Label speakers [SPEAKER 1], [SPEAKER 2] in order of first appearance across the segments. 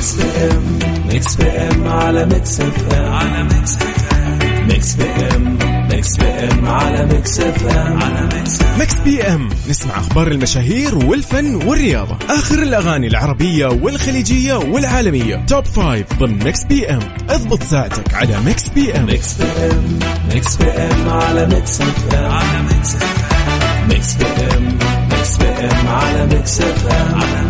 [SPEAKER 1] Mix PM Mix PM على Mix FM على Mix FM Mix PM Mix PM على Mix F M على
[SPEAKER 2] Mix Mix PM نسمع أخبار المشاهير والفن والرياضه اخر الاغاني العربيه والخليجيه والعالميه top five ضمن Mix PM اضبط ساعتك على
[SPEAKER 1] Mix PM Mix PM Mix PM على Mix FM على Mix FM Mix PM Mix PM على Mix FM على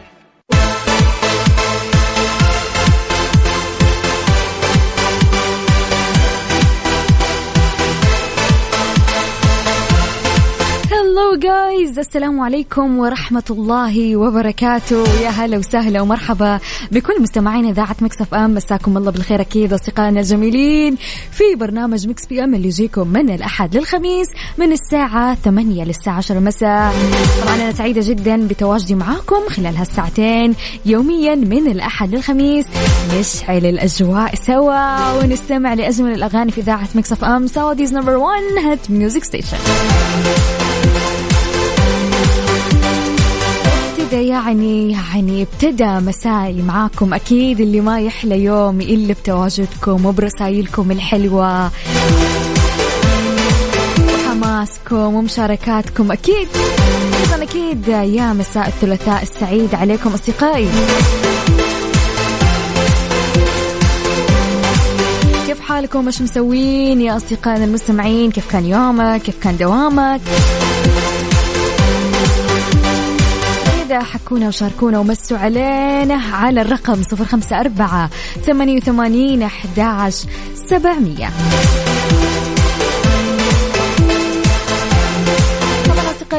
[SPEAKER 3] guys السلام عليكم ورحمة الله وبركاته يا هلا وسهلا ومرحبا بكل مستمعين إذاعة Mix FM مساكم الله بالخير أكيد أصدقائنا الجميلين في برنامج Mix PM اللي يجيكم من الأحد للخميس من الساعة 8 للساعة 10 مساء. طبعا أنا سعيدة جدا بتواجدي معاكم خلال هالساعتين يوميا من الأحد للخميس. نشعل الأجواء سوا ونستمع لأجمل الأغاني في إذاعة Mix FM Saudi's number 1 hit music station ابتدى يعني يعني ابتدى مسائي معاكم أكيد اللي ما يحلى يوم إلا بتواجدكم وبرسايلكم الحلوة. وحماسكم ومشاركاتكم أكيد. أيضا أكيد يا مساء الثلاثاء السعيد عليكم أصدقائي. كيف حالكم؟ إيش مسوين يا أصدقائنا المستمعين؟ كيف كان يومك؟ كيف كان دوامك؟ كذا حكونا وشاركونا ومسوا علينا على الرقم صفر خمسة أربعة ثمانية وثمانين أحداش سبعمية.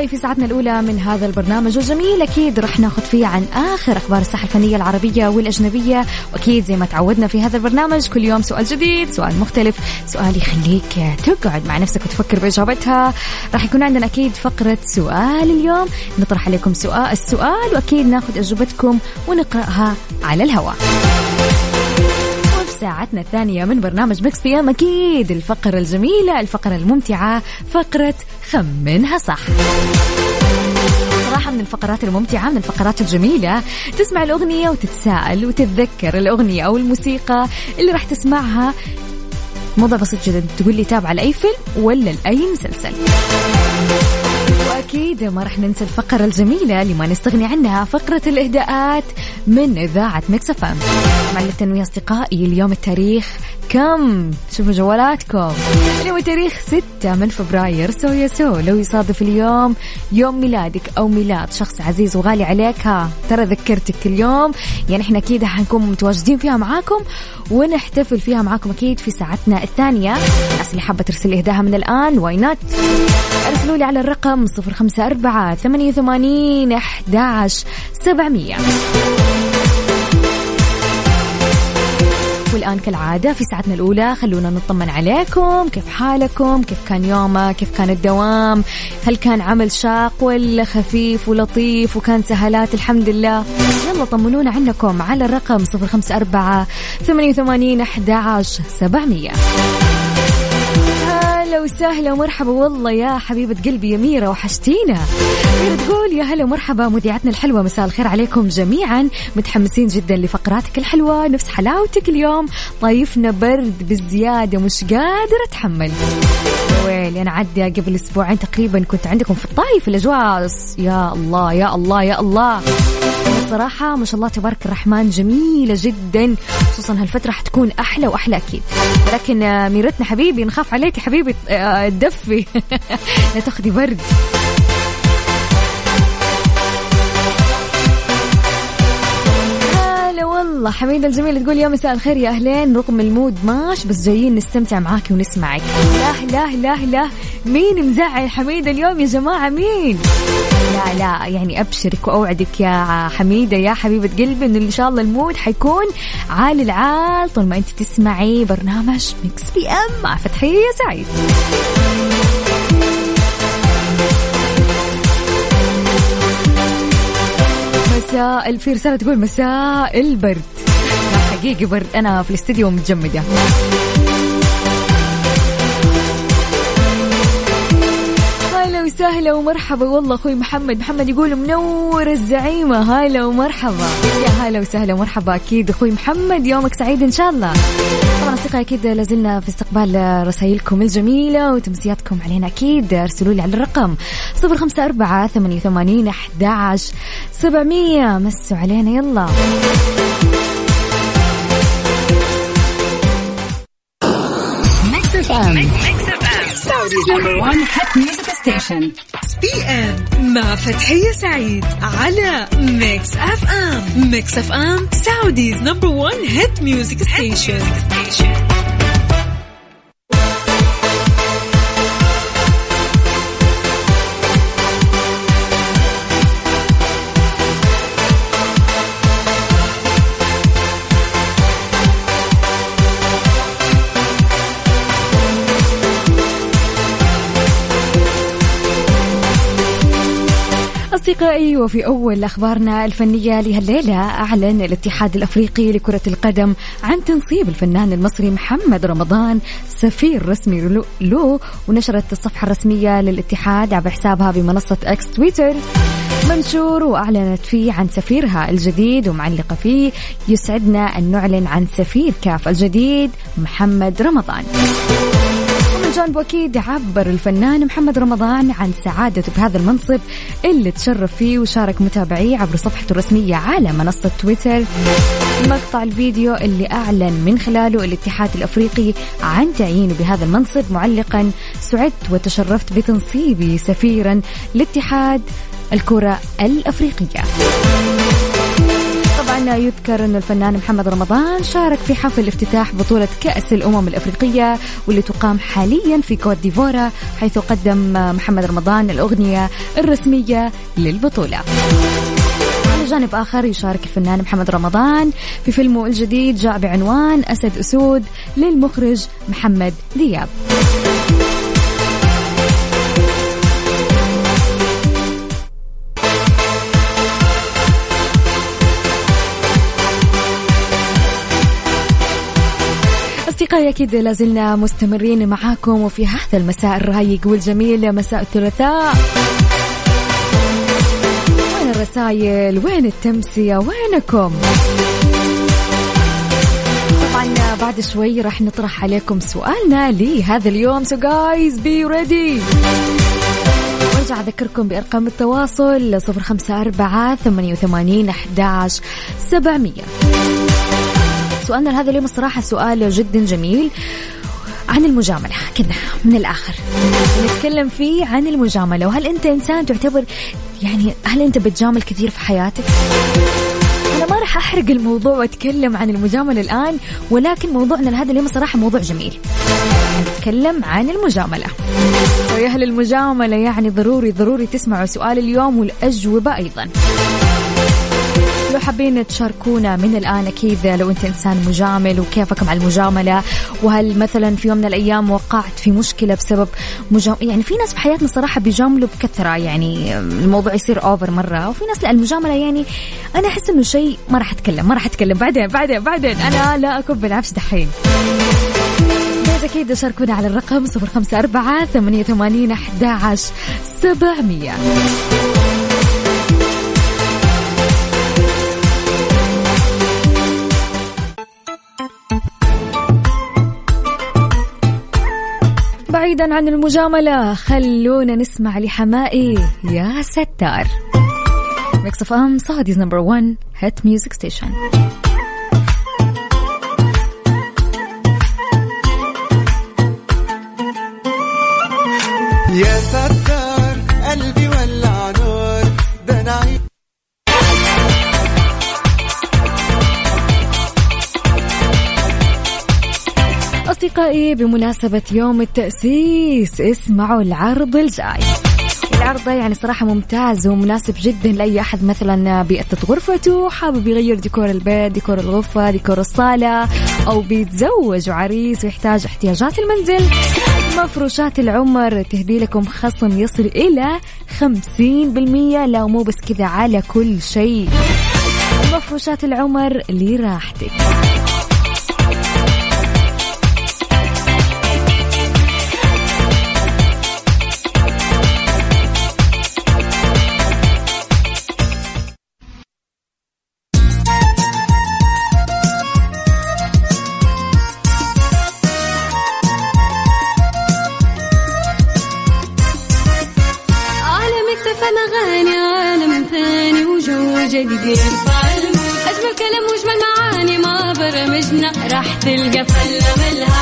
[SPEAKER 3] أعزائي في ساعتنا الأولى من هذا البرنامج. الجميل أكيد رح ناخذ فيه عن آخر أخبار الساحة الفنية العربية والأجنبية. وأكيد زي ما تعودنا في هذا البرنامج كل يوم سؤال جديد سؤال مختلف سؤال يخليك تقعد مع نفسك وتفكر بإجابتها. راح يكون عندنا أكيد فقرة سؤال اليوم. نطرح عليكم سؤال السؤال وأكيد ناخذ إجوبتكم ونقرأها على الهواء. ساعتنا الثانية من برنامج مكس بي إم. أكيد الفقرة الجميلة الفقرة الممتعة فقرة خمنها صح. صراحة من الفقرات الممتعة من الفقرات الجميلة. تسمع الأغنية وتتساءل وتتذكر الأغنية أو الموسيقى اللي راح تسمعها. موضوع بسيط جدا. تقول لي تابعة لأي فيلم ولا لأي مسلسل. وأكيد ما راح ننسى الفقرة الجميلة اللي ما نستغني عنها فقرة الإهداءات. من إذاعة Mix FM. مع التنويه أصدقائي اليوم التاريخ كم؟ شوفوا جوالاتكم. اليوم التاريخ 6 من فبراير؟ so yeah so. لو يصادف اليوم يوم ميلادك أو ميلاد شخص عزيز وغالي عليك ها ترى ذكرتك اليوم يعني إحنا أكيد حنكون متواجدين فيها معاكم ونحتفل فيها معاكم أكيد في ساعتنا الثانية. الناس اللي حابة ترسل إهداها من الآن؟ why not أرسلوا لي على الرقم 054 88 11 700 والآن كالعادة في ساعتنا الأولى خلونا نطمن عليكم. كيف حالكم؟ كيف كان يومك؟ كيف كان الدوام؟ هل كان عمل شاق ولا خفيف ولطيف وكان سهلات؟ الحمد لله. يلا طمنونا عنكم على الرقم 054 88 11 700 هلا وسهلا ومرحبا. والله يا حبيبة قلبي يا ميرا وحشتينا. ميرا تقول يا هلا ومرحبا مذيعتنا الحلوة مساء الخير عليكم جميعا. متحمسين جدا لفقراتك الحلوة نفس حلاوتك اليوم. طايفنا برد بالزيادة مش قادرة أتحمل. ويلي أنا عدى قبل أسبوعين تقريبا كنت عندكم في الطايف الأجواء. يا الله يا الله يا الله. الصراحة ما شاء الله تبارك الرحمن جميلة جدا. خصوصا هالفترة حتكون أحلى وأحلى أكيد. ولكن آه، ميرتنا حبيبي نخاف عليك حبيبي آه، تدفي لا تاخذي برد. هلا والله حميدة الجميلة تقول يا مساء الخير يا أهلين رغم المود ماش بس جايين نستمتع معاكي ونسمعك. لا لا لا لا. مين مزعل حميدة اليوم يا جماعة؟ مين؟ لا لا يعني أبشرك وأوعدك يا حميدة يا حبيبة قلبي إنه إن شاء الله ال mood حيكون عالي العال. طول ما أنت تسمعي برنامج Mix PM مع فتحية سعيد. مساء في رسالة تقول مساء البرد. حقيقي برد. أنا في الاستديو متجمدة. وسهلا ومرحبا. والله أخوي محمد. محمد يقول منور الزعيمة. هلا ومرحبا. يا هلا وسهلا ومرحبا. أكيد أخوي محمد يومك سعيد إن شاء الله. طبعا أصدقائي أكيد لازلنا في استقبال رسائلكم الجميلة وتمسياتكم علينا. أكيد أرسلوا لي على الرقم صفر خمسة أربعة ثمانية وثمانين احدى عشر سبعمية. مسوا علينا. يلا.
[SPEAKER 4] Saudi's number 1 hit music station PM مع فتحية سعيد على Mix FM Mix FM Saudi's number 1 hit music station
[SPEAKER 3] أصدقائي وفي أول أخبارنا الفنية لهالليلة أعلن الاتحاد الأفريقي لكرة القدم عن تنصيب الفنان المصري محمد رمضان سفير رسمي له ونشرت الصفحة الرسمية للاتحاد عبر حسابها بمنصة أكس تويتر. منشور وأعلنت فيه عن سفيرها الجديد ومعلقة فيه يسعدنا أن نعلن عن سفير كاف الجديد محمد رمضان. جانب أكيد عبر الفنان محمد رمضان عن سعادته بهذا المنصب اللي تشرف فيه وشارك متابعيه عبر صفحته الرسمية على منصة تويتر. مقطع الفيديو اللي أعلن من خلاله الاتحاد الأفريقي عن تعيينه بهذا المنصب معلقا سعدت وتشرفت بتنصيبي سفيرا لاتحاد الكرة الأفريقية طبعا يذكر أن الفنان محمد رمضان شارك في حفل افتتاح بطولة كأس الأمم الأفريقية واللي تقام حاليا في كوت ديفورا حيث قدم محمد رمضان الأغنية الرسمية للبطولة. جانب آخر يشارك الفنان محمد رمضان في فيلمه الجديد جاء بعنوان أسد أسود للمخرج محمد دياب. أصدقائي أكيد لازلنا مستمرين معاكم وفي هذا المساء الرايق والجميل مساء الثلاثاء. وين الرسايل؟ وين التمسية؟ وينكم؟ طبعا بعد شوي راح نطرح عليكم سؤالنا لهذا اليوم. so guys be ready وارجع أذكركم بأرقام التواصل صفر خمسة أربعة ثمانية وثمانين أحداش سبعمية. سؤالنا لهذا اليوم الصراحة سؤال جدا جميل عن المجاملة. كذا من الآخر. نتكلم فيه عن المجاملة. وهل أنت إنسان تعتبر يعني هل أنت بتجامل كثير في حياتك؟ أنا ما راح أحرق الموضوع وأتكلم عن المجاملة الآن ولكن موضوعنا لهذا اليوم صراحة موضوع جميل. نتكلم عن المجاملة. ويا أهل المجاملة يعني ضروري ضروري تسمعوا سؤال اليوم والأجوبة أيضا. لو حابين تشاركونا من الآن أكيد لو أنت إنسان مجامل وكيفك مع المجاملة؟ وهل مثلا في يوم من الأيام وقعت في مشكلة بسبب مجام... يعني في ناس بحياتنا صراحة بيجاملوا بكثرة يعني الموضوع يصير أوفر مرة وفي ناس لا المجاملة يعني أنا أحس إنه شيء ما راح أتكلم ما راح أتكلم. بعدين بعدين بعدين أنا لا أكب العفش دحين. أكيد شاركونا على الرقم 054 88 11 700 بعيدا عن المجاملة. خلونا نسمع لحماقي يا ستار. Mix FM Saudi's number 1 hit music station
[SPEAKER 5] يا ستار.
[SPEAKER 3] أصدقائي بمناسبة يوم التأسيس اسمعوا العرض الجاي. العرض يعني صراحة ممتاز ومناسب جدا لأي أحد مثلا بيأثث غرفته حابب يغير ديكور البيت ديكور الغرفة ديكور الصالة أو بيتزوج وعريس ويحتاج احتياجات المنزل. مفروشات العمر تهدي لكم خصم يصل إلى 50% لا مو بس كذا على كل شيء. مفروشات العمر لراحتك.
[SPEAKER 6] أجمل كلام وأجمل معاني ما برمجنا. راح تلقى فلة ملها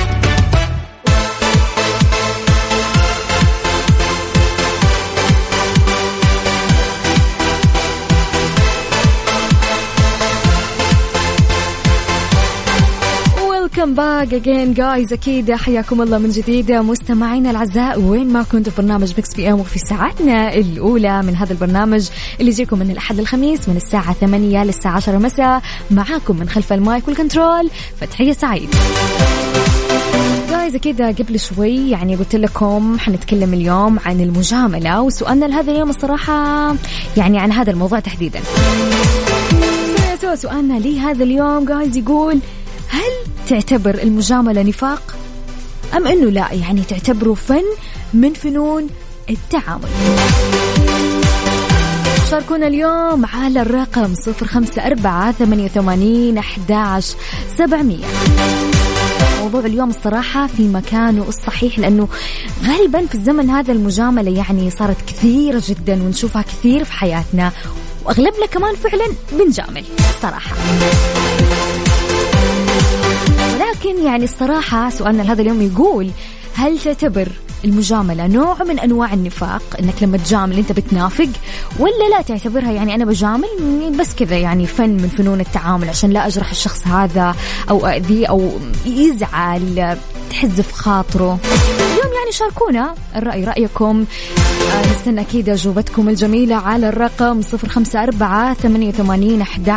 [SPEAKER 3] welcome back again guys أكيد حياكم الله من جديد. مستمعينا الأعزاء وين ما كنتوا في برنامج Mix PM وفي ساعتنا الأولى من هذا البرنامج اللي يجيكم من الأحد للخميس من الساعة 8 للساعه 10 مساء معاكم من خلف ال mic وال control فتحية سعيد. guys كذا قبل شوي يعني قلت لكم حنتكلم اليوم عن المجاملة وسؤالنا لهذا اليوم الصراحة يعني عن هذا الموضوع تحديدا. سؤالنا لي هذا اليوم guys يقول هل تعتبر المجاملة نفاق؟ أم أنه لا يعني تعتبره فن من فنون التعامل. شاركونا اليوم على الرقم صفر خمسة أربعة ثمانية وثمانين أحداش سبعمية. موضوع اليوم الصراحة في مكانه الصحيح لأنه غالبا في الزمن هذا المجاملة يعني صارت كثيرة جدا ونشوفها كثير في حياتنا وأغلبنا كمان فعلا بنجامل صراحة. ولكن يعني الصراحة سؤالنا لهذا اليوم يقول هل تعتبر المجاملة نوع من أنواع النفاق؟ إنك لما تجامل أنت بتنافق ولا لا تعتبرها يعني أنا بجامل بس كذا يعني فن من فنون التعامل عشان لا أجرح الشخص هذا أو أذيه أو يزعل تحز في خاطره. اليوم يعني شاركونا الرأي رأيكم. آه، نستنى أكيد أجوبتكم الجميلة على الرقم صفر خمسة أربعة ثمانية وثمانين أحد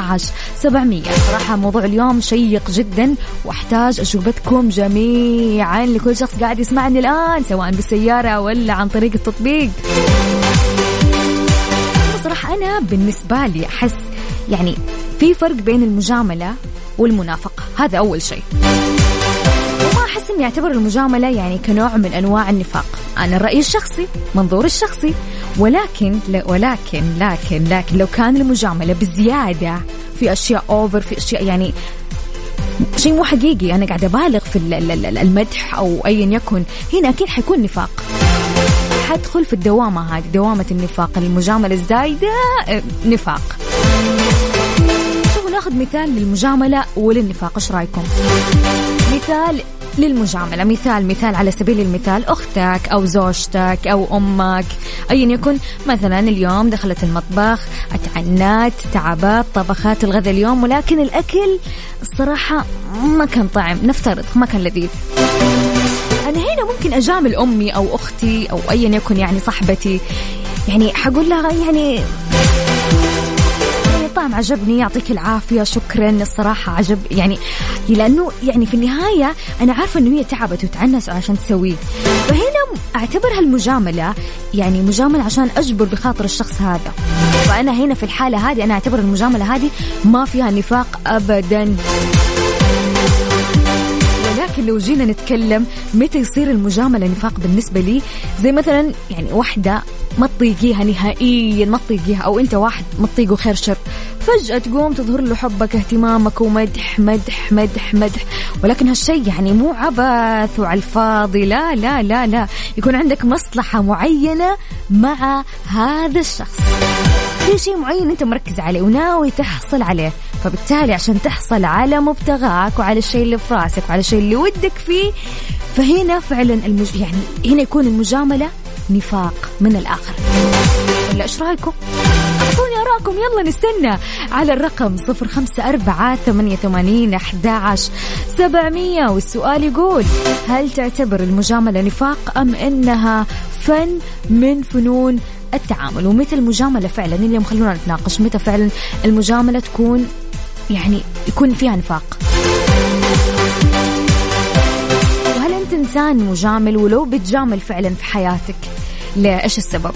[SPEAKER 3] سبعمية. صراحة موضوع اليوم شيق جدا وأحتاج أجوبتكم جميعا. لكل شخص قاعد يسمعني الآن سواء بالسيارة ولا عن طريق التطبيق. صراحة أنا بالنسبة لي أحس يعني في فرق بين المجاملة والمنافقة. هذا أول شيء. إني أعتبر المجاملة يعني كنوع من أنواع النفاق. أنا الرأي الشخصي منظور الشخصي. ولكن ولكن لكن لكن لو كان المجاملة بزيادة في أشياء أوفر في أشياء يعني شيء مو حقيقي. أنا قاعدة أبالغ في ال- ال- ال- المدح أو أيا يكن. هنا أكيد حيكون نفاق. حدخل في الدوامة هذه دوامة النفاق. المجاملة الزايدة آه، نفاق. ناخذ مثال للمجاملة وللنفاق. إيش رأيكم؟ مثال للمجاملة. مثال مثال على سبيل المثال أختك أو زوجتك أو أمك أيا يكن. مثلا اليوم دخلت المطبخ أتعنات تعبت طبخات الغداء اليوم ولكن الأكل الصراحة ما كان طعم. نفترض ما كان لذيذ. أنا هنا ممكن أجامل أمي أو أختي أو أيا يكن يعني صاحبتي. يعني حقول لها يعني الطعم عجبني يعطيك العافية شكرا. الصراحة عجب يعني لأنه يعني في النهاية أنا عارفة أنه هي تعبت وتعنس عشان تسويه. فهنا أعتبرها المجاملة يعني مجاملة عشان أجبر بخاطر الشخص هذا. فأنا هنا في الحالة هذه أنا أعتبر المجاملة هذه ما فيها نفاق أبدا. لو جينا نتكلم متى يصير المجاملة نفاق بالنسبة لي؟ زي مثلا يعني واحدة ما تطيقيها نهائيا ما تطيقيها أو أنت واحد ما تطيقه خير شر. فجأة تقوم تظهر له حبك اهتمامك ومدح مدح مدح مدح. ولكن هالشيء يعني مو عبث وعلى الفاضي لا لا لا لا. يكون عندك مصلحة معينة مع هذا الشخص. في شيء معين أنت مركز عليه وناوي تحصل عليه فبالتالي عشان تحصل على مبتغاك وعلى الشيء اللي في راسك وعلى الشيء اللي ودك فيه فهنا فعلا المج... يعني هنا يكون المجاملة نفاق من الآخر ولا إيش رأيكم؟ أعطوني آراءكم يلا نستنى على الرقم صفر خمسة أربعة ثمانية ثمانين أحد سبعمية والسؤال يقول هل تعتبر المجاملة نفاق أم إنها فن من فنون التعامل. ومتى المجاملة فعلا اليوم خلونا نتناقش متى فعلا المجاملة تكون يعني يكون فيها نفاق وهل أنت إنسان مجامل؟ ولو بتجامل فعلا في حياتك ليه إيش السبب؟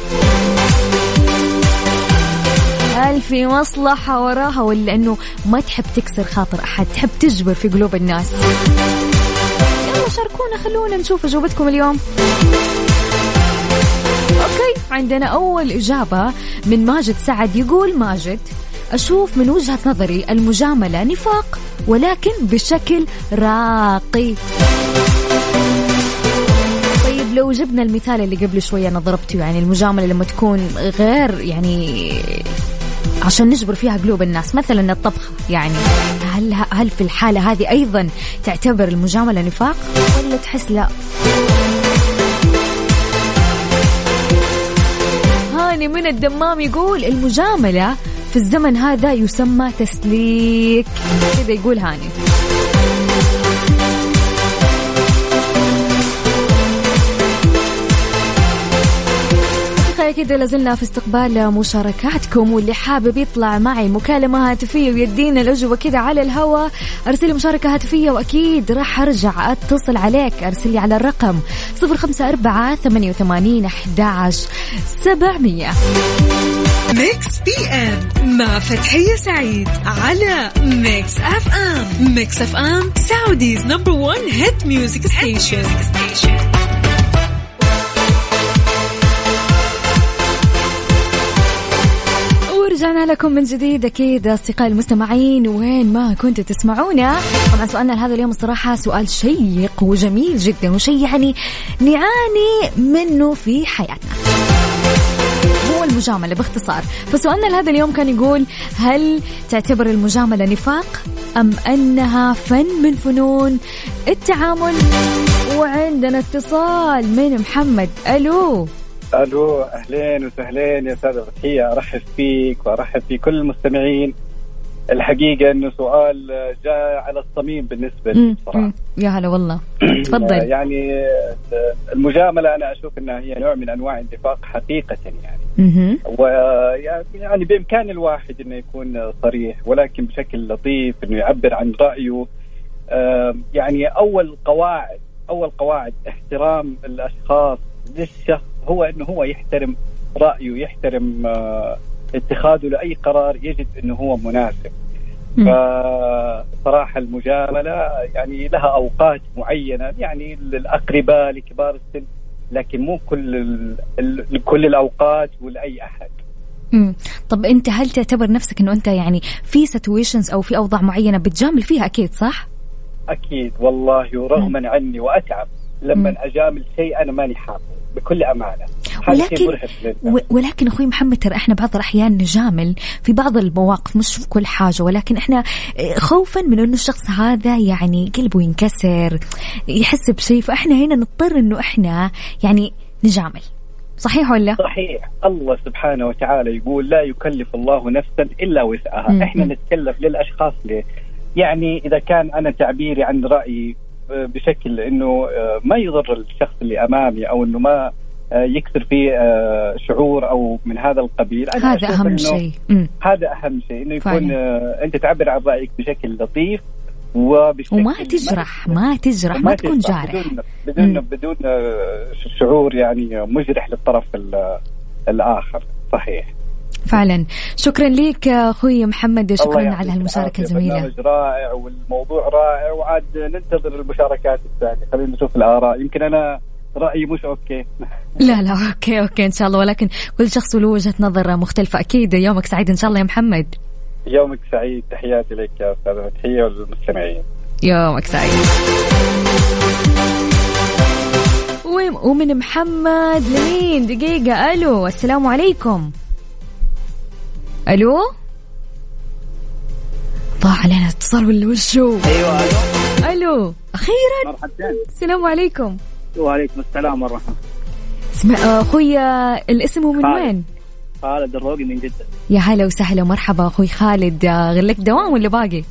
[SPEAKER 3] هل في مصلحة وراها ولا إنه ما تحب تكسر خاطر أحد تحب تجبر في قلوب الناس؟ يلا شاركونا خلونا نشوف اجوبتكم اليوم. عندنا أول إجابة من ماجد سعد. يقول ماجد أشوف من وجهة نظري المجاملة نفاق ولكن بشكل راقي. طيب لو جبنا المثال اللي قبل شوية أنا ضربته يعني المجاملة لما تكون غير يعني عشان نجبر فيها قلوب الناس مثلا الطبخة يعني هل هل في الحالة هذه أيضا تعتبر المجاملة نفاق؟ ولا تحس لا؟ هاني من الدمام يقول المجاملة في الزمن هذا يسمى تسليك. كذا يقول هاني. كذا لازلنا في استقبال مشاركاتكم واللي حابب يطلع معي مكالمة هاتفية ويدينا الأجوبة كذا على الهواء أرسلي مشاركة هاتفية وأكيد راح أرجع أتصل عليك أرسلي على الرقم صفر خمسة أربعة ثمانية وثمانين أحداش سبعمية.
[SPEAKER 4] Mix PM مع فتحية سعيد على Mix FM. Mix FM Saudi's number 1 hit music station.
[SPEAKER 3] ورجعنا لكم من جديد. أكيد أصدقائي المستمعين وين ما كنتوا تسمعونا. طبعا سؤالنا لهذا اليوم الصراحة سؤال شيق وجميل جدا وشيء يعني نعاني منه في حياتنا. هو المجاملة باختصار. فسؤالنا لهذا اليوم كان يقول هل تعتبر المجاملة نفاق أم أنها فن من فنون التعامل؟ وعندنا اتصال من محمد ألو.
[SPEAKER 7] ألو أهلين وسهلين يا استاذه فتحيه أرحب فيك وأرحب في كل المستمعين. الحقيقة إنه سؤال جاء على الصميم بالنسبة لي
[SPEAKER 3] بصراحة. يا هلا والله. تفضل.
[SPEAKER 7] يعني المجاملة أنا أشوف إنها هي نوع من أنواع النفاق حقيقة يعني. ويعني بإمكان الواحد إنه يكون صريح ولكن بشكل لطيف إنه يعبر عن رأيه. يعني أول قواعد أول قواعد احترام الأشخاص للشخص. هو إنه هو يحترم رأيه يحترم آه، اتخاذه لأي قرار يجد إنه هو مناسب. فصراحة المجاملة يعني لها أوقات معينة يعني للأقرباء لكبار السن لكن مو كل كل الأوقات ولأي أحد
[SPEAKER 3] مم. طب أنت هل تعتبر نفسك إنه أنت يعني في سيتويشنز أو في أوضاع معينة بتجامل فيها أكيد صح؟
[SPEAKER 7] أكيد والله ورغما عني وأتعب
[SPEAKER 3] مم.
[SPEAKER 7] لما أجامل شيء أنا ماني حابه بكل شيء
[SPEAKER 3] ولكن ولكن أخوي محمد ترى إحنا بعض الأحيان نجامل في بعض المواقف مش في كل حاجة ولكن إحنا آه، خوفا من إنه الشخص هذا يعني قلبه ينكسر يحس بشيء فإحنا هنا نضطر إنه إحنا يعني نجامل. صحيح ولا؟
[SPEAKER 7] صحيح. الله سبحانه وتعالى يقول لا يكلف الله نفسا إلا وسعها. إحنا نتكلف للأشخاص ليه؟ يعني إذا كان أنا تعبيري عن رأيي آه، بشكل إنه آه، ما يضر الشخص اللي أمامي أو إنه ما آه، يكسر فيه آه، شعور أو من هذا القبيل أنا
[SPEAKER 3] هذا
[SPEAKER 7] أهم
[SPEAKER 3] شيء.
[SPEAKER 7] هذا أهم شيء إنه يكون
[SPEAKER 3] فعلا.
[SPEAKER 7] أنت تعبر عن رأيك بشكل لطيف وبشكل
[SPEAKER 3] وما تجرح ما تجرح ما تكون
[SPEAKER 7] تجرح
[SPEAKER 3] جارح
[SPEAKER 7] بدون بدون. بدون شعور يعني مجرح للطرف ال- الآخر صحيح
[SPEAKER 3] فعلا. شكرا لك أخوي محمد شكرا على هالمشاركه.
[SPEAKER 7] الجميلة. رائع والموضوع رائع وعاد ننتظر المشاركات الثانية. خلينا نشوف الآراء. يمكن أنا رأيي مش okay.
[SPEAKER 3] لا لا okay okay إن شاء الله. ولكن كل شخص له وجهة نظر مختلفة. أكيد يومك سعيد إن شاء الله يا محمد.
[SPEAKER 7] يومك سعيد. تحياتي لك يا استاذه فتحية والمستمعين.
[SPEAKER 3] يومك سعيد. وم- ومن محمد لمين؟ دقيقة. ألو السلام عليكم. ألو؟ ضاع علينا اتصال ولا وشو
[SPEAKER 7] أيوه
[SPEAKER 3] ألو. أخيرا.
[SPEAKER 7] مرحبتين.
[SPEAKER 3] السلام عليكم.
[SPEAKER 7] وعليكم السلام ورحمة
[SPEAKER 3] اسمع أخوي الاسم هو من
[SPEAKER 7] خالد.
[SPEAKER 3] وين؟
[SPEAKER 7] خالد الروقي من جدة.
[SPEAKER 3] يا هلا وسهلا مرحبا أخوي خالد. آه، غير لك دوام ولا باقي؟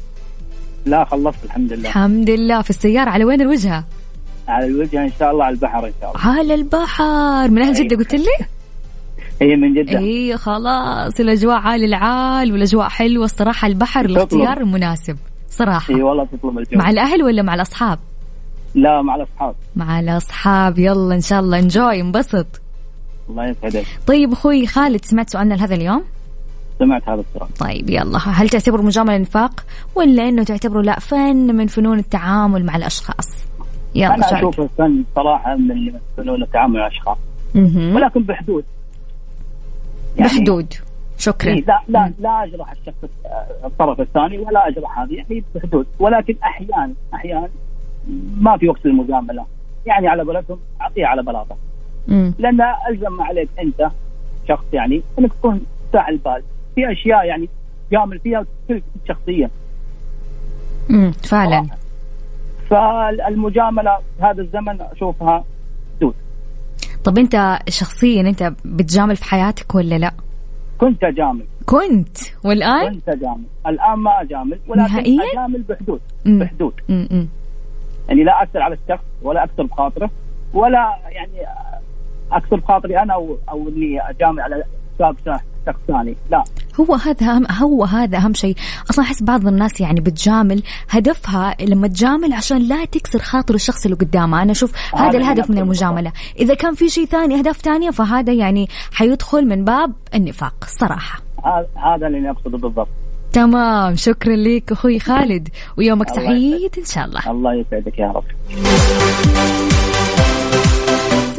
[SPEAKER 7] لا خلصت الحمد لله.
[SPEAKER 3] الحمد لله. في السيارة على وين الوجهة؟
[SPEAKER 7] على الوجه إن شاء الله على البحر إن شاء الله.
[SPEAKER 3] على البحر. من أهل جدة قلت لي؟
[SPEAKER 7] هي من جدة.
[SPEAKER 3] اي خلاص الأجواء عال العال والأجواء حلوة الصراحه البحر. الاختيار المناسب صراحة.
[SPEAKER 7] اي والله تطلب الجو.
[SPEAKER 3] مع الأهل ولا مع الأصحاب؟
[SPEAKER 7] لا مع الأصحاب.
[SPEAKER 3] مع الأصحاب. يلا إن شاء الله. انجوي انبسط.
[SPEAKER 8] الله يسعدك.
[SPEAKER 3] طيب أخوي خالد سمعت سؤالنا لهذا اليوم؟
[SPEAKER 8] سمعت هذا السؤال.
[SPEAKER 3] طيب يلا. هل تعتبر مجامله نفاق ولا إنه تعتبره لا فن من فنون التعامل مع الأشخاص؟ يلا أنا.
[SPEAKER 8] أشوف الفن صراحة من فنون التعامل مع
[SPEAKER 3] الأشخاص.
[SPEAKER 8] ولكن بحدود. يعني
[SPEAKER 3] بحدود. شكرا.
[SPEAKER 8] إيه، لا لا لا اجرح الشخص الطرف الثاني ولا اجرح هذه يعني بحدود. ولكن أحيانا أحيانا ما في وقت المجامله يعني على قولتهم أعطيها على بلاطة. لأن ألزم عليك أنت شخص يعني أنك تكون ساعي البال في أشياء يعني جامل فيها وتلفت شخصيا
[SPEAKER 3] مم. فعلا.
[SPEAKER 8] فالمجاملة في هذا الزمن أشوفها
[SPEAKER 3] طب انت شخصيا انت بتجامل في حياتك ولا لا؟
[SPEAKER 8] كنت أجامل.
[SPEAKER 3] كنت. والآن؟
[SPEAKER 8] كنت أجامل. الآن ما أجامل ولكن
[SPEAKER 3] نهائياً؟
[SPEAKER 8] أجامل بحدود.
[SPEAKER 3] مم.
[SPEAKER 8] بحدود.
[SPEAKER 3] مم.
[SPEAKER 8] يعني لا أكثر على الشخص ولا أكثر بخاطره ولا يعني أكثر بخاطري أنا أو أو إني أجامل على حساب شخص ثاني. لا.
[SPEAKER 3] هو هذا أهم هو هذا أهم شيء. أصلا أحس بعض الناس يعني بتجامل هدفها لما تجامل عشان لا تكسر خاطر الشخص اللي قدامها. أنا أشوف هذا
[SPEAKER 8] هذا
[SPEAKER 3] الهدف من المجاملة. إذا كان في شيء ثاني أهداف ثانية فهذا يعني حيدخل من باب النفاق الصراحه
[SPEAKER 8] هذا- اللي أقصده بالضبط.
[SPEAKER 3] تمام. شكرا لك أخوي خالد ويومك سعيد إن شاء الله.
[SPEAKER 8] الله يسعدك يا رب.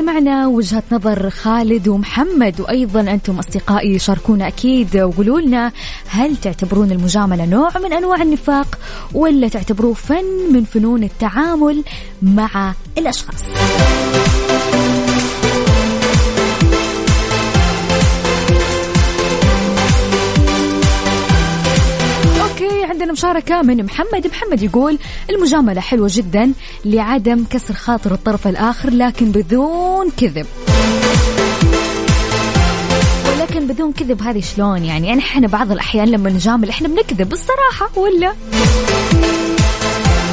[SPEAKER 3] سمعنا وجهة نظر خالد ومحمد وأيضا أنتم أصدقائي شاركونا أكيد وقولوا لنا هل تعتبرون المجاملة نوع من أنواع النفاق ولا تعتبروه فن من فنون التعامل مع الأشخاص؟ عندنا مشاركة من محمد. محمد يقول المجاملة حلوة جدا لعدم كسر خاطر الطرف الآخر لكن بدون كذب. ولكن بدون كذب هذه شلون؟ يعني يعني إحنا بعض الأحيان لما نجامل إحنا بنكذب الصراحة ولا؟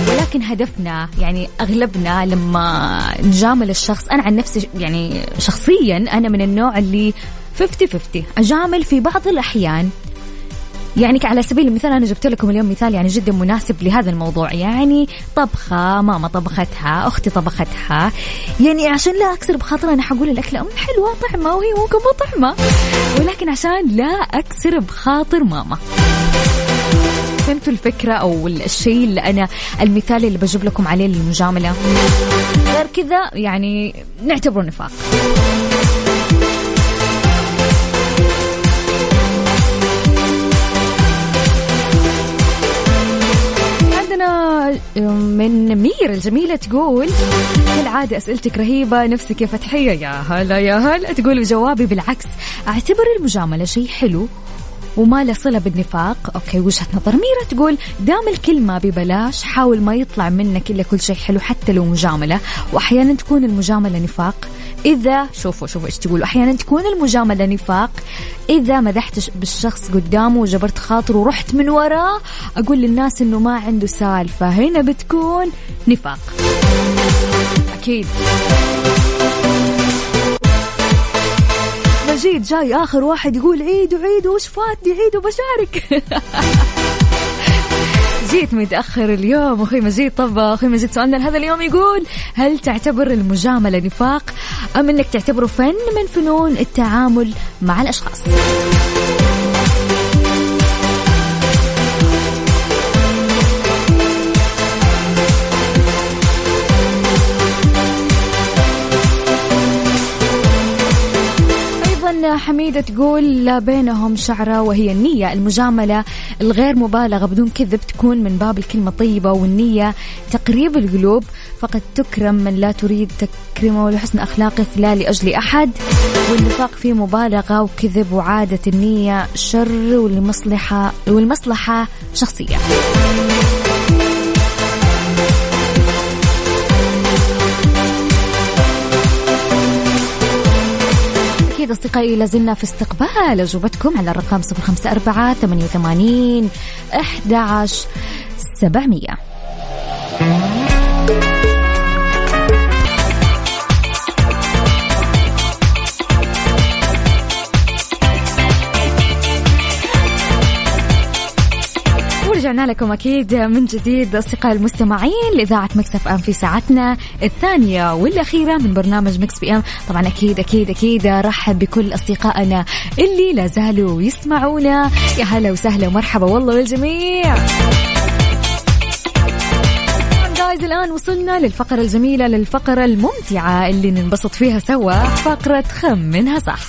[SPEAKER 3] ولكن هدفنا يعني أغلبنا لما نجامل الشخص أنا عن نفسي يعني شخصيا أنا من النوع اللي 50 50 أجامل في بعض الأحيان. يعني على سبيل المثال أنا جبت لكم اليوم مثال يعني جدا مناسب لهذا الموضوع. يعني طبخة ماما طبختها أختي طبختها. يعني عشان لا أكسر بخاطرها أنا حقول الأكلة أم حلوة طعمة وهي ممكن مو طعمة. ولكن عشان لا أكسر بخاطر ماما. فهمتوا الفكرة أو الشيء اللي أنا المثال اللي بجيب لكم عليه للمجاملة؟ غير كذا يعني نعتبره نفاق. من مير الجميلة تقول كالعادة أسئلتك رهيبة نفسك يا فتحية يا هلا يا هلا. تقول جوابي بالعكس أعتبر المجاملة شيء حلو وما له صلة بالنفاق. أوكي وجهة نظر ميرا تقول دام الكلمة ببلاش حاول ما يطلع منك إلا كل شيء حلو حتى لو مجاملة. وأحيانا تكون المجاملة نفاق. إذا شوفوا شوفوا إيش تقول. أحيانا تكون المجاملة نفاق. إذا مدحت بالشخص قدامه وجبرت خاطره ورحت من وراه أقول للناس إنه ما عنده سالفة. هنا بتكون نفاق. أكيد. مجيد جاي آخر واحد يقول عيدوا عيدوا وش فاتني عيدوا بشارك جيت متأخر اليوم أخوي مجيد طب أخوي مجيد سؤالنا لهذا اليوم يقول هل تعتبر المجاملة نفاق أم أنك تعتبره فن من فنون التعامل مع الأشخاص؟ حميدة تقول لا بينهم شعرة وهي النية المجاملة الغير مبالغة بدون كذب تكون من باب الكلمة الطيبة والنية تقريب القلوب فقد تكرم من لا تريد تكرمه لحسن أخلاقك لا لأجل أحد. والنفاق فيه مبالغة وكذب وعادة النية شر والمصلحة والمصلحة شخصية. أكيد أصدقائي لازلنا في استقبال أجوبتكم على الرقم 054 88 11 700 رجعنا لكم أكيد من جديد اصدقاء المستمعين لإذاعة مكسف إم في ساعتنا الثانية والأخيرة من برنامج مكس بي إم. طبعا أكيد أكيد أكيد رحب بكل أصدقائنا اللي لا زالوا يسمعونا. يا هلا وسهلا ومرحبا والله بالجميع guys الآن وصلنا للفقرة الجميلة للفقرة الممتعة اللي ننبسط فيها سوا فقرة خمنها صح.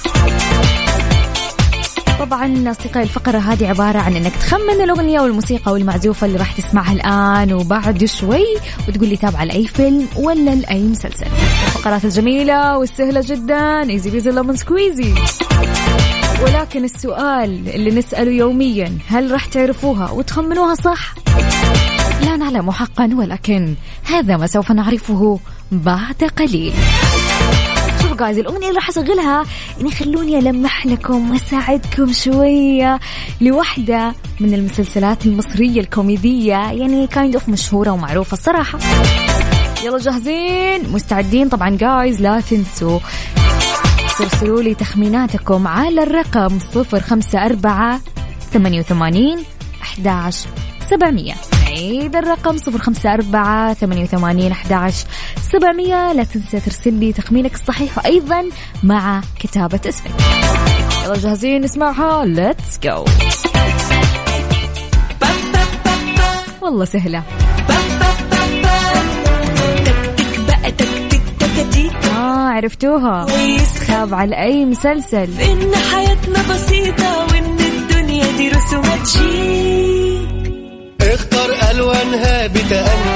[SPEAKER 3] طبعا أصدقائي الفقرة هذه عبارة عن أنك تخمن الأغنية والموسيقى والمعزوفة اللي راح تسمعها الآن وبعد شوي وتقول لي تابعة لأي فيلم ولا لأي مسلسل. الفقرات الجميلة والسهلة جدا easy peasy lemon squeezy ولكن السؤال اللي نسأله يوميا هل راح تعرفوها وتخمنوها صح؟ لا نعلم حقا ولكن هذا ما سوف نعرفه بعد قليل. guys الأغنية اللي راح أشغلها يعني خلوني ألمح لكم وأساعدكم شوية لوحدة من المسلسلات المصرية الكوميدية. يعني kind of مشهورة ومعروفة الصراحة. يلا جاهزين؟ مستعدين؟ طبعا guys لا تنسوا ترسلوا لي تخميناتكم على الرقم صفر خمسة أربعة ثمانية وثمانين أحد سبعمية. نعيد الرقم صفر خمسة أربعة ثمانية وثمانين أحد سبعمية. لا تنسى ترسل لي تخمينك الصحيح وأيضا مع كتابة اسمك. يلا جاهزين نسمعها. let's go والله سهلة. آه عرفتوها. تابعة لأي مسلسل.
[SPEAKER 9] إن حياتنا بسيطة وإن الدنيا دي رسومات شيك
[SPEAKER 5] الوانها بتأني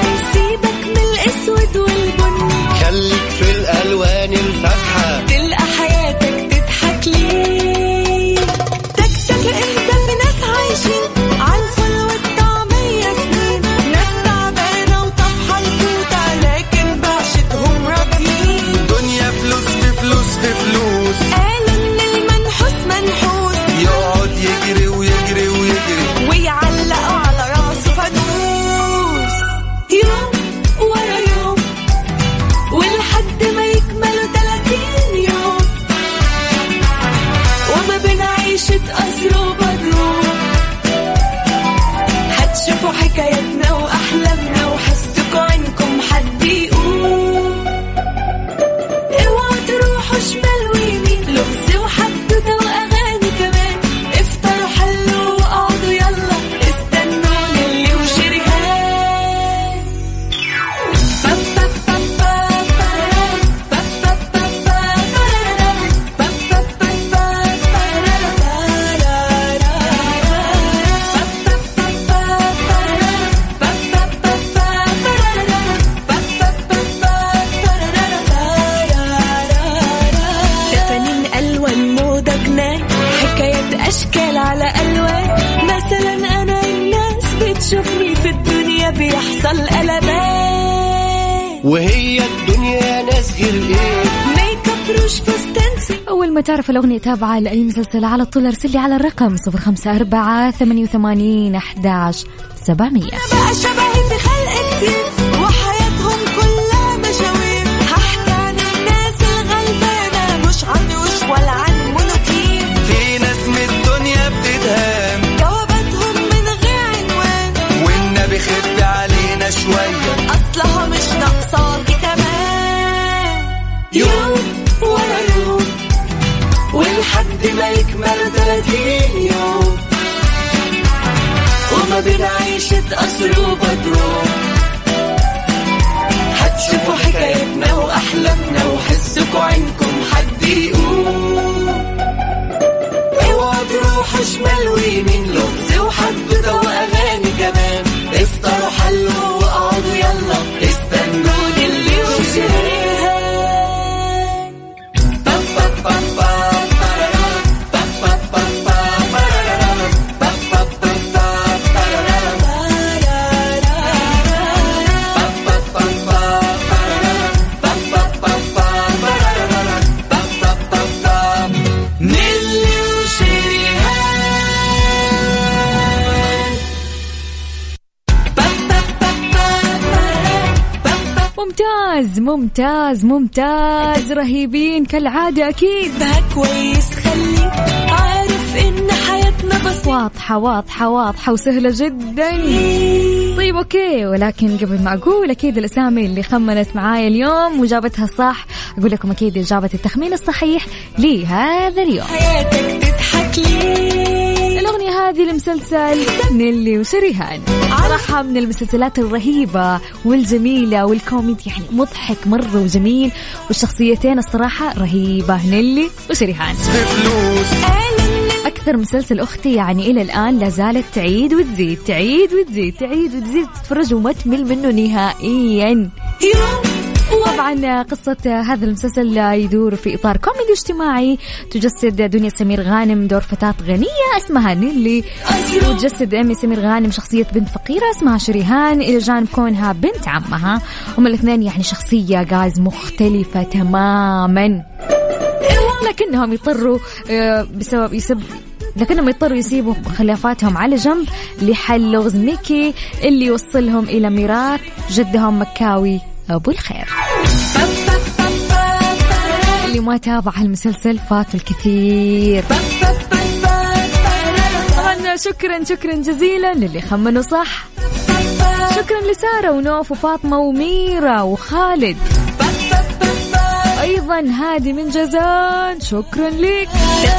[SPEAKER 9] بتشوفني في الدنيا بيحصل قلبان
[SPEAKER 5] وهي الدنيا ناس غير إيه؟
[SPEAKER 9] make up روج فستان
[SPEAKER 3] أول ما تعرف الأغنية تابعة لأي مسلسل على طول أرسل لي على الرقم صفر خمسة أربعة ثمانية وثمانين أحداش سبعمية.
[SPEAKER 9] بقى شبهي في خلق 30 يوم وما بين عيشة قصر وبدروم هتشوفوا حكايتنا وأحلامنا وحسكوا عنكم حد يقوم اوعوا تروحوا شمال ويمين لغز وحدوتة وأغاني
[SPEAKER 3] ممتاز ممتاز رهيبين كالعادة أكيد.
[SPEAKER 9] كويس خليك عارف إن حياتنا بس
[SPEAKER 3] واضحة واضحة واضحة وسهلة جدا. طيب أوكي. ولكن قبل ما أقول أكيد الأسامي اللي خمنت معايا اليوم وجابتها صح أقول لكم أكيد إجابة التخمين الصحيح لهذا اليوم.
[SPEAKER 9] حياتك تضحك ليه؟
[SPEAKER 3] الأغنية هذه لمسلسل نيلي وشريهان. صراحة من المسلسلات الرهيبة والجميلة والكوميدي يعني مضحك مرة وجميل والشخصيتين الصراحة رهيبة نيلي وشريهان. أكثر مسلسل أختي يعني إلى الآن لا زالت تعيد وتزيد تعيد وتزيد تعيد وتزيد تتفرج وما تمل منه نهائيا. طبعا قصة هذا المسلسل يدور في إطار كوميدي اجتماعي. تجسد دنيا سمير غانم دور فتاة غنية اسمها نيلي. وتجسد أمي سمير غانم شخصية بنت فقيرة اسمها شريهان. إلى جانب كونها بنت عمها. هم الاثنين يعني شخصية جايز مختلفة تماما. لكنهم يضطروا آه، بسبب يسب لكنهم يضطروا يسيبوا خلافاتهم على جنب لحل لغز ميكي اللي يوصلهم إلى ميراث جدهم مكاوي. أبو الخير. اللي ما تابع هالمسلسل فات الكثير. شكرا شكرا جزيلا للي خمنوا صح. شكرا لسارة ونوف وفاطمة وميرا وخالد. أيضا هادي من جازان شكرا لك.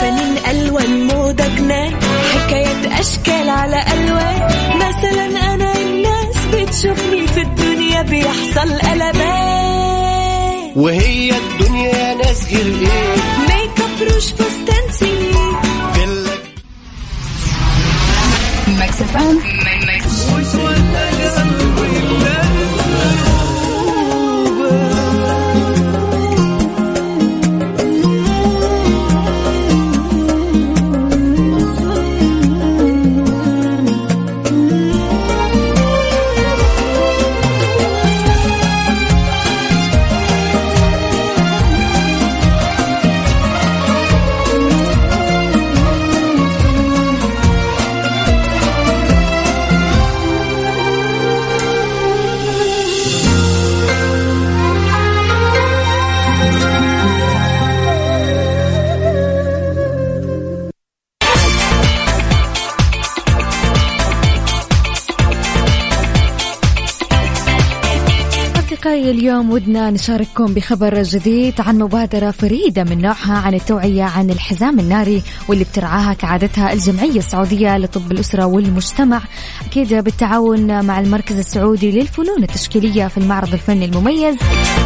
[SPEAKER 9] فنان ألوان موضة جنان حكاية أشكال على ألوان. مثلا أنا الناس بتشوفني في الدنيا. بيحصل قلبان
[SPEAKER 5] وهي الدنيا ناس غير إيه
[SPEAKER 9] ميك اب روش فستان سيني
[SPEAKER 5] فيلا
[SPEAKER 3] أصدقائي اليوم ودنا نشارككم بخبر جديد عن مبادرة فريدة من نوعها عن التوعية عن الحزام الناري واللي بترعاها كعادتها الجمعية السعودية لطب الأسرة والمجتمع. أكيد بالتعاون مع المركز السعودي للفنون التشكيلية في المعرض الفني المميز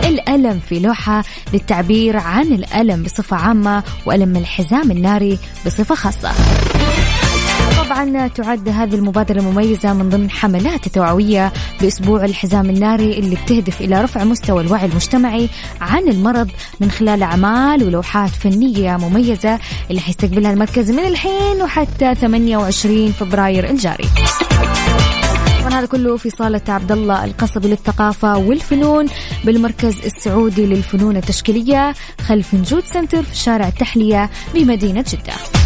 [SPEAKER 3] الألم في لوحة للتعبير عن الألم بصفة عامة وألم الحزام الناري بصفة خاصة. طبعا تعد هذه المبادرة المميزة من ضمن حملات التوعوية بأسبوع الحزام الناري اللي بتهدف إلى رفع مستوى الوعي المجتمعي عن المرض من خلال أعمال ولوحات فنية مميزة اللي حيستقبلها المركز من الحين وحتى 28 فبراير الجاري. طبعا هذا كله في صالة عبد الله القصبي للثقافة والفنون بالمركز السعودي للفنون التشكيلية خلف نجود سنتر في شارع التحلية بمدينة جدة.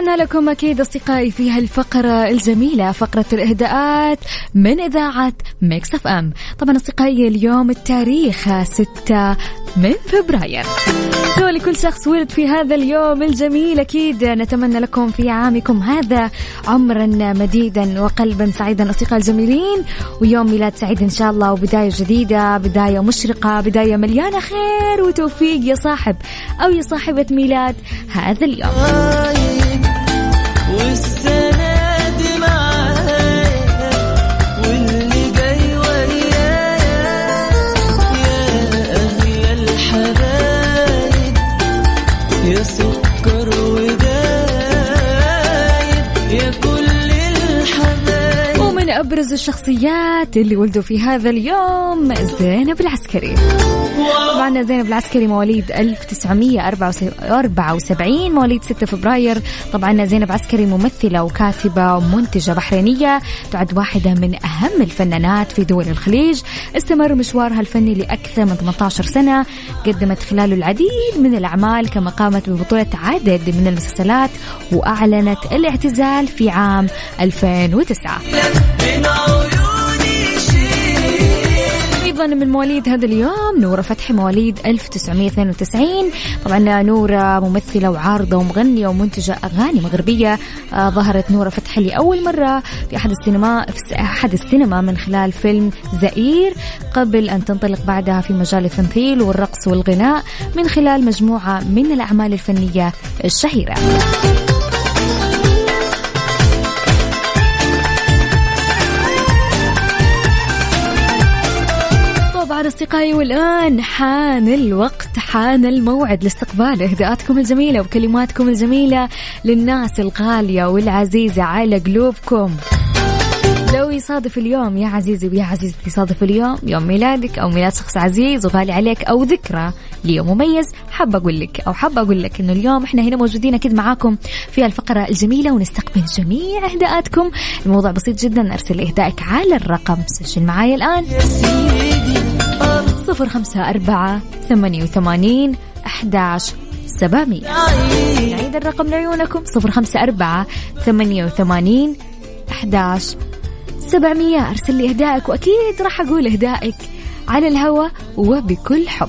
[SPEAKER 3] ورجعنا لكم أكيد أصدقائي في هالفقرة الجميلة فقرة الإهداءات من إذاعة Mix FM. طبعا أصدقائي اليوم التاريخ 6 من فبراير. لكل شخص ولد في هذا اليوم الجميل أكيد نتمنى لكم في عامكم هذا عمرا مديدا وقلبا سعيدا أصدقائي الجميلين. ويوم ميلاد سعيد إن شاء الله وبداية جديدة بداية مشرقة بداية مليانة خير وتوفيق يا صاحب أو يا صاحبة ميلاد هذا اليوم. Who's وأبرز الشخصيات اللي ولدوا في هذا اليوم زينب العسكري. طبعا زينب العسكري مواليد 1974 مواليد 6 فبراير. طبعا زينب عسكري ممثلة وكاتبة ومنتجة بحرينية تعد واحدة من أهم الفنانات في دول الخليج. استمر مشوارها الفني لأكثر من 18 سنة. قدمت خلاله العديد من الأعمال كما قامت ببطولة عدد من المسلسلات وأعلنت الاعتزال في عام 2009 أيضا من مواليد هذا اليوم نورة فتحي مواليد 1992 طبعا نورة ممثلة وعارضة ومغنية ومنتجة أغاني مغربية. آه ظهرت نورة فتحي لأول مرة في أحد السينما في أحد السينما من خلال فيلم زئير قبل أن تنطلق بعدها في مجال التمثيل والرقص والغناء من خلال مجموعة من الأعمال الفنية الشهيرة. طبعا أصدقائي والآن حان الوقت حان الموعد لاستقبال إهداءاتكم الجميلة وكلماتكم الجميلة للناس الغالية والعزيزة على قلوبكم. لو يصادف اليوم يا عزيزي ويا عزيزتي يصادف اليوم يوم ميلادك أو ميلاد شخص عزيز وغالي عليك أو ذكرى ليوم مميز حابه أقول لك أو حابه أقول لك إنه اليوم إحنا هنا موجودين أكيد معاكم في الفقرة الجميلة ونستقبل جميع إهداءاتكم. الموضوع بسيط جدا أرسل إهدائك على الرقم. سجل معايا الآن. صفر خمسة أربعة ثمانية وثمانين أحداش سبعمية. نعيد الرقم لعيونكم. صفر خمسة أربعة ثمانية وثمانين أحداش سبعمية. أرسل لي إهدائك وأكيد راح أقول إهدائك على الهوا وبكل حب.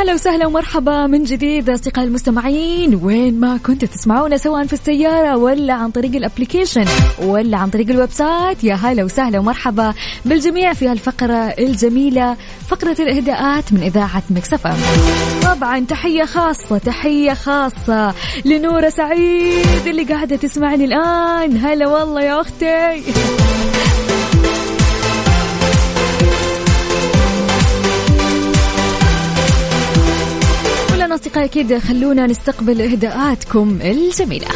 [SPEAKER 3] هلا وسهلا ومرحبا من جديد أصدقائي المستمعين. وين ما كنتوا تسمعونا سواء في السيارة ولا عن طريق ال application ولا عن طريق ال website يا هلا وسهلا ومرحبا بالجميع في هالفقرة الجميلة فقرة الإهداءات من إذاعة مكسفة طبعا تحية خاصة تحية خاصة لنورة سعيد اللي قاعدة تسمعني الآن. هلا والله يا أختي. أصدقائي أكيد خلونا نستقبل إهداءاتكم الجميلة.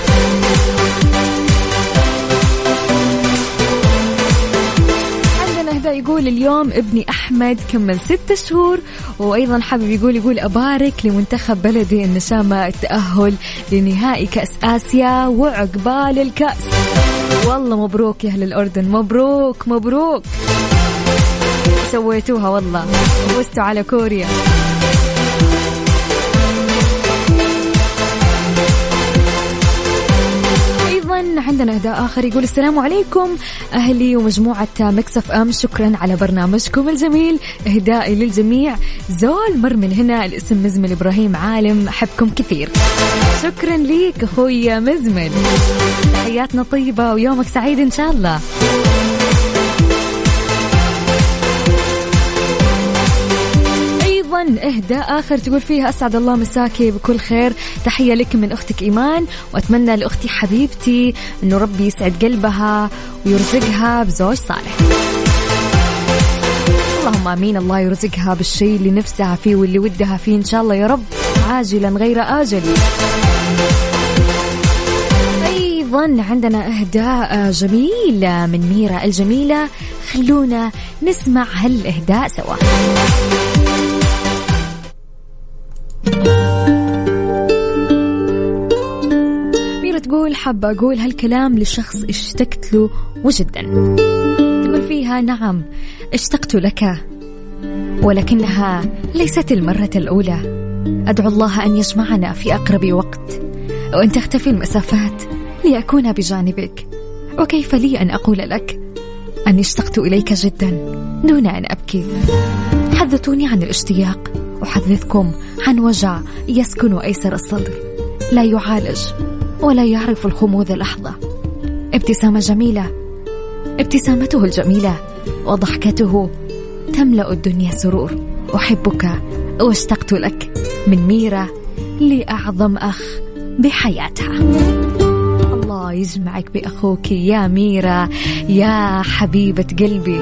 [SPEAKER 3] عندنا إهداء يقول اليوم ابني أحمد كمل ستة شهور وأيضا حابب يقول يقول أبارك لمنتخب بلدي النشامة التأهل لنهائي كأس آسيا وعقبال الكأس. والله مبروك يا أهل الأردن مبروك مبروك. سويتوها والله. فزتوا على كوريا. عندنا اهداء آخر يقول السلام عليكم أهلي ومجموعة مكسف أم شكرا على برنامجكم الجميل. إهدائي للجميع زول مر من هنا الاسم مزمل إبراهيم عالم أحبكم كثير. شكرا ليك أخوي مزمل. حياتنا طيبة ويومك سعيد إن شاء الله. أيضا اهداء آخر تقول فيها أسعد الله مساكي بكل خير. تحية لك من أختك إيمان وأتمنى لأختي حبيبتي إنه ربي يسعد قلبها ويرزقها بزوج صالح. اللهم آمين الله يرزقها بالشيء اللي نفسها فيه واللي ودها فيه إن شاء الله يا رب عاجلا غير آجل. أيضا عندنا إهداء جميل من ميرا الجميلة خلونا نسمع هالإهداء سوا. حابة أقول هالكلام لشخص اشتقت له وجدا. تقول فيها نعم اشتقت لك ولكنها ليست المرة الأولى. أدعو الله أن يجمعنا في أقرب وقت وأن تختفي المسافات لأكون بجانبك. وكيف لي أن أقول لك أني اشتقت إليك جدا دون أن أبكي؟ حدثوني عن الاشتياق أحدثكم عن وجع يسكن أيسر الصدر. لا يعالج. ولا يعرف الخمود لحظة. ابتسامة جميلة. ابتسامته الجميلة وضحكته تملأ الدنيا سرور. أحبك واشتقت لك من ميرا لأعظم أخ بحياتها. الله يجمعك بأخوك يا ميرا يا حبيبة قلبي.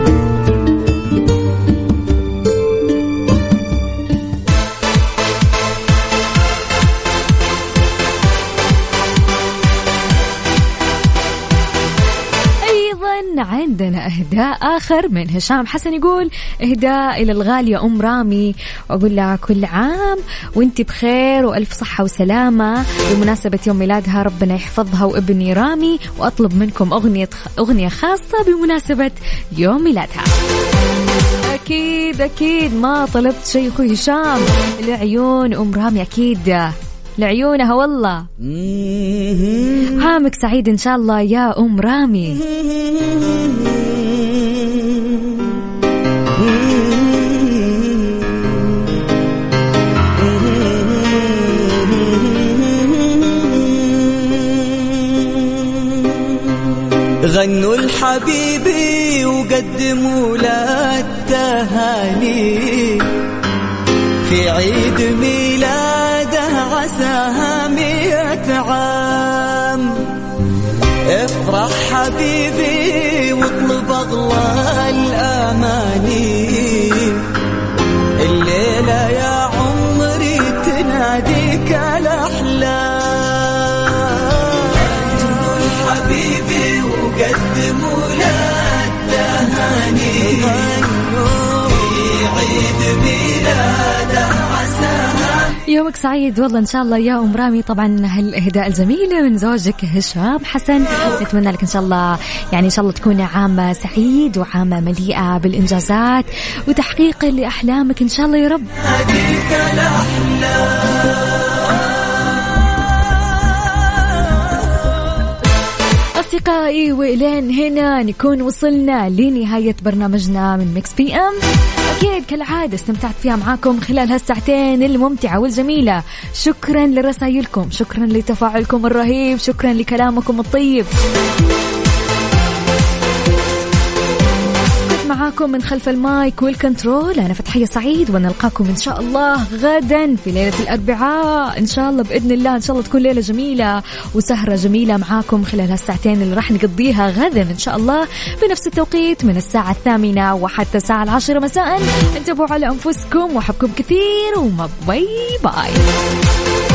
[SPEAKER 3] عندنا إهداء آخر من هشام حسن يقول إهداء إلى الغالية أم رامي. وأقول لها كل عام وأنت بخير وألف صحة وسلامة. بمناسبة يوم ميلادها ربنا يحفظها وابني رامي وأطلب منكم أغنية أغنية خاصة بمناسبة يوم ميلادها. أكيد أكيد ما طلبت شيء أخوي هشام العيون أم رامي أكيد. لعيونها والله. عامك سعيد إن شاء الله يا أم رامي.
[SPEAKER 5] غنوا الحبيبي وقدموا له التهاني. في عيد ميلاده عساها مئة عام. افرح حبيبي واطلب أغلى الأماني. الليلة يا عمري تناديك الأحلام. حبيبي وقدموا له التهاني في عيد ميلاده عساها.
[SPEAKER 3] يومك سعيد. والله إن شاء الله يا ام رامي. طبعا هالإهداء الجميله من زوجك هشام حسن. نتمنى لك إن شاء الله يعني إن شاء الله تكون عام سعيد وعام مليئة بالإنجازات وتحقيق لأحلامك إن شاء الله يا رب. أصدقائي وإلين هنا نكون وصلنا لنهاية برنامجنا من ميكس PM أكيد كالعادة استمتعت فيها معاكم خلال هالساعتين الممتعة والجميلة. شكرا لرسائلكم شكرا لتفاعلكم الرهيب شكرا لكلامكم الطيب. معاكم من خلف المايك والكنترول. أنا فتحية سعيد ونلقاكم إن شاء الله غدا في ليلة الأربعاء. إن شاء الله بإذن الله إن شاء الله تكون ليلة جميلة وسهرة جميلة معاكم خلال هالساعتين اللي راح نقضيها غدا إن شاء الله بنفس التوقيت من الساعة الثامنة وحتى الساعة العاشرة مساء. انتبهوا على أنفسكم وأحبكم كثير وما باي باي.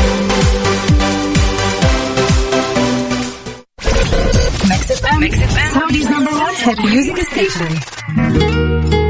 [SPEAKER 4] Mix FM, Saudi's number one hit music station.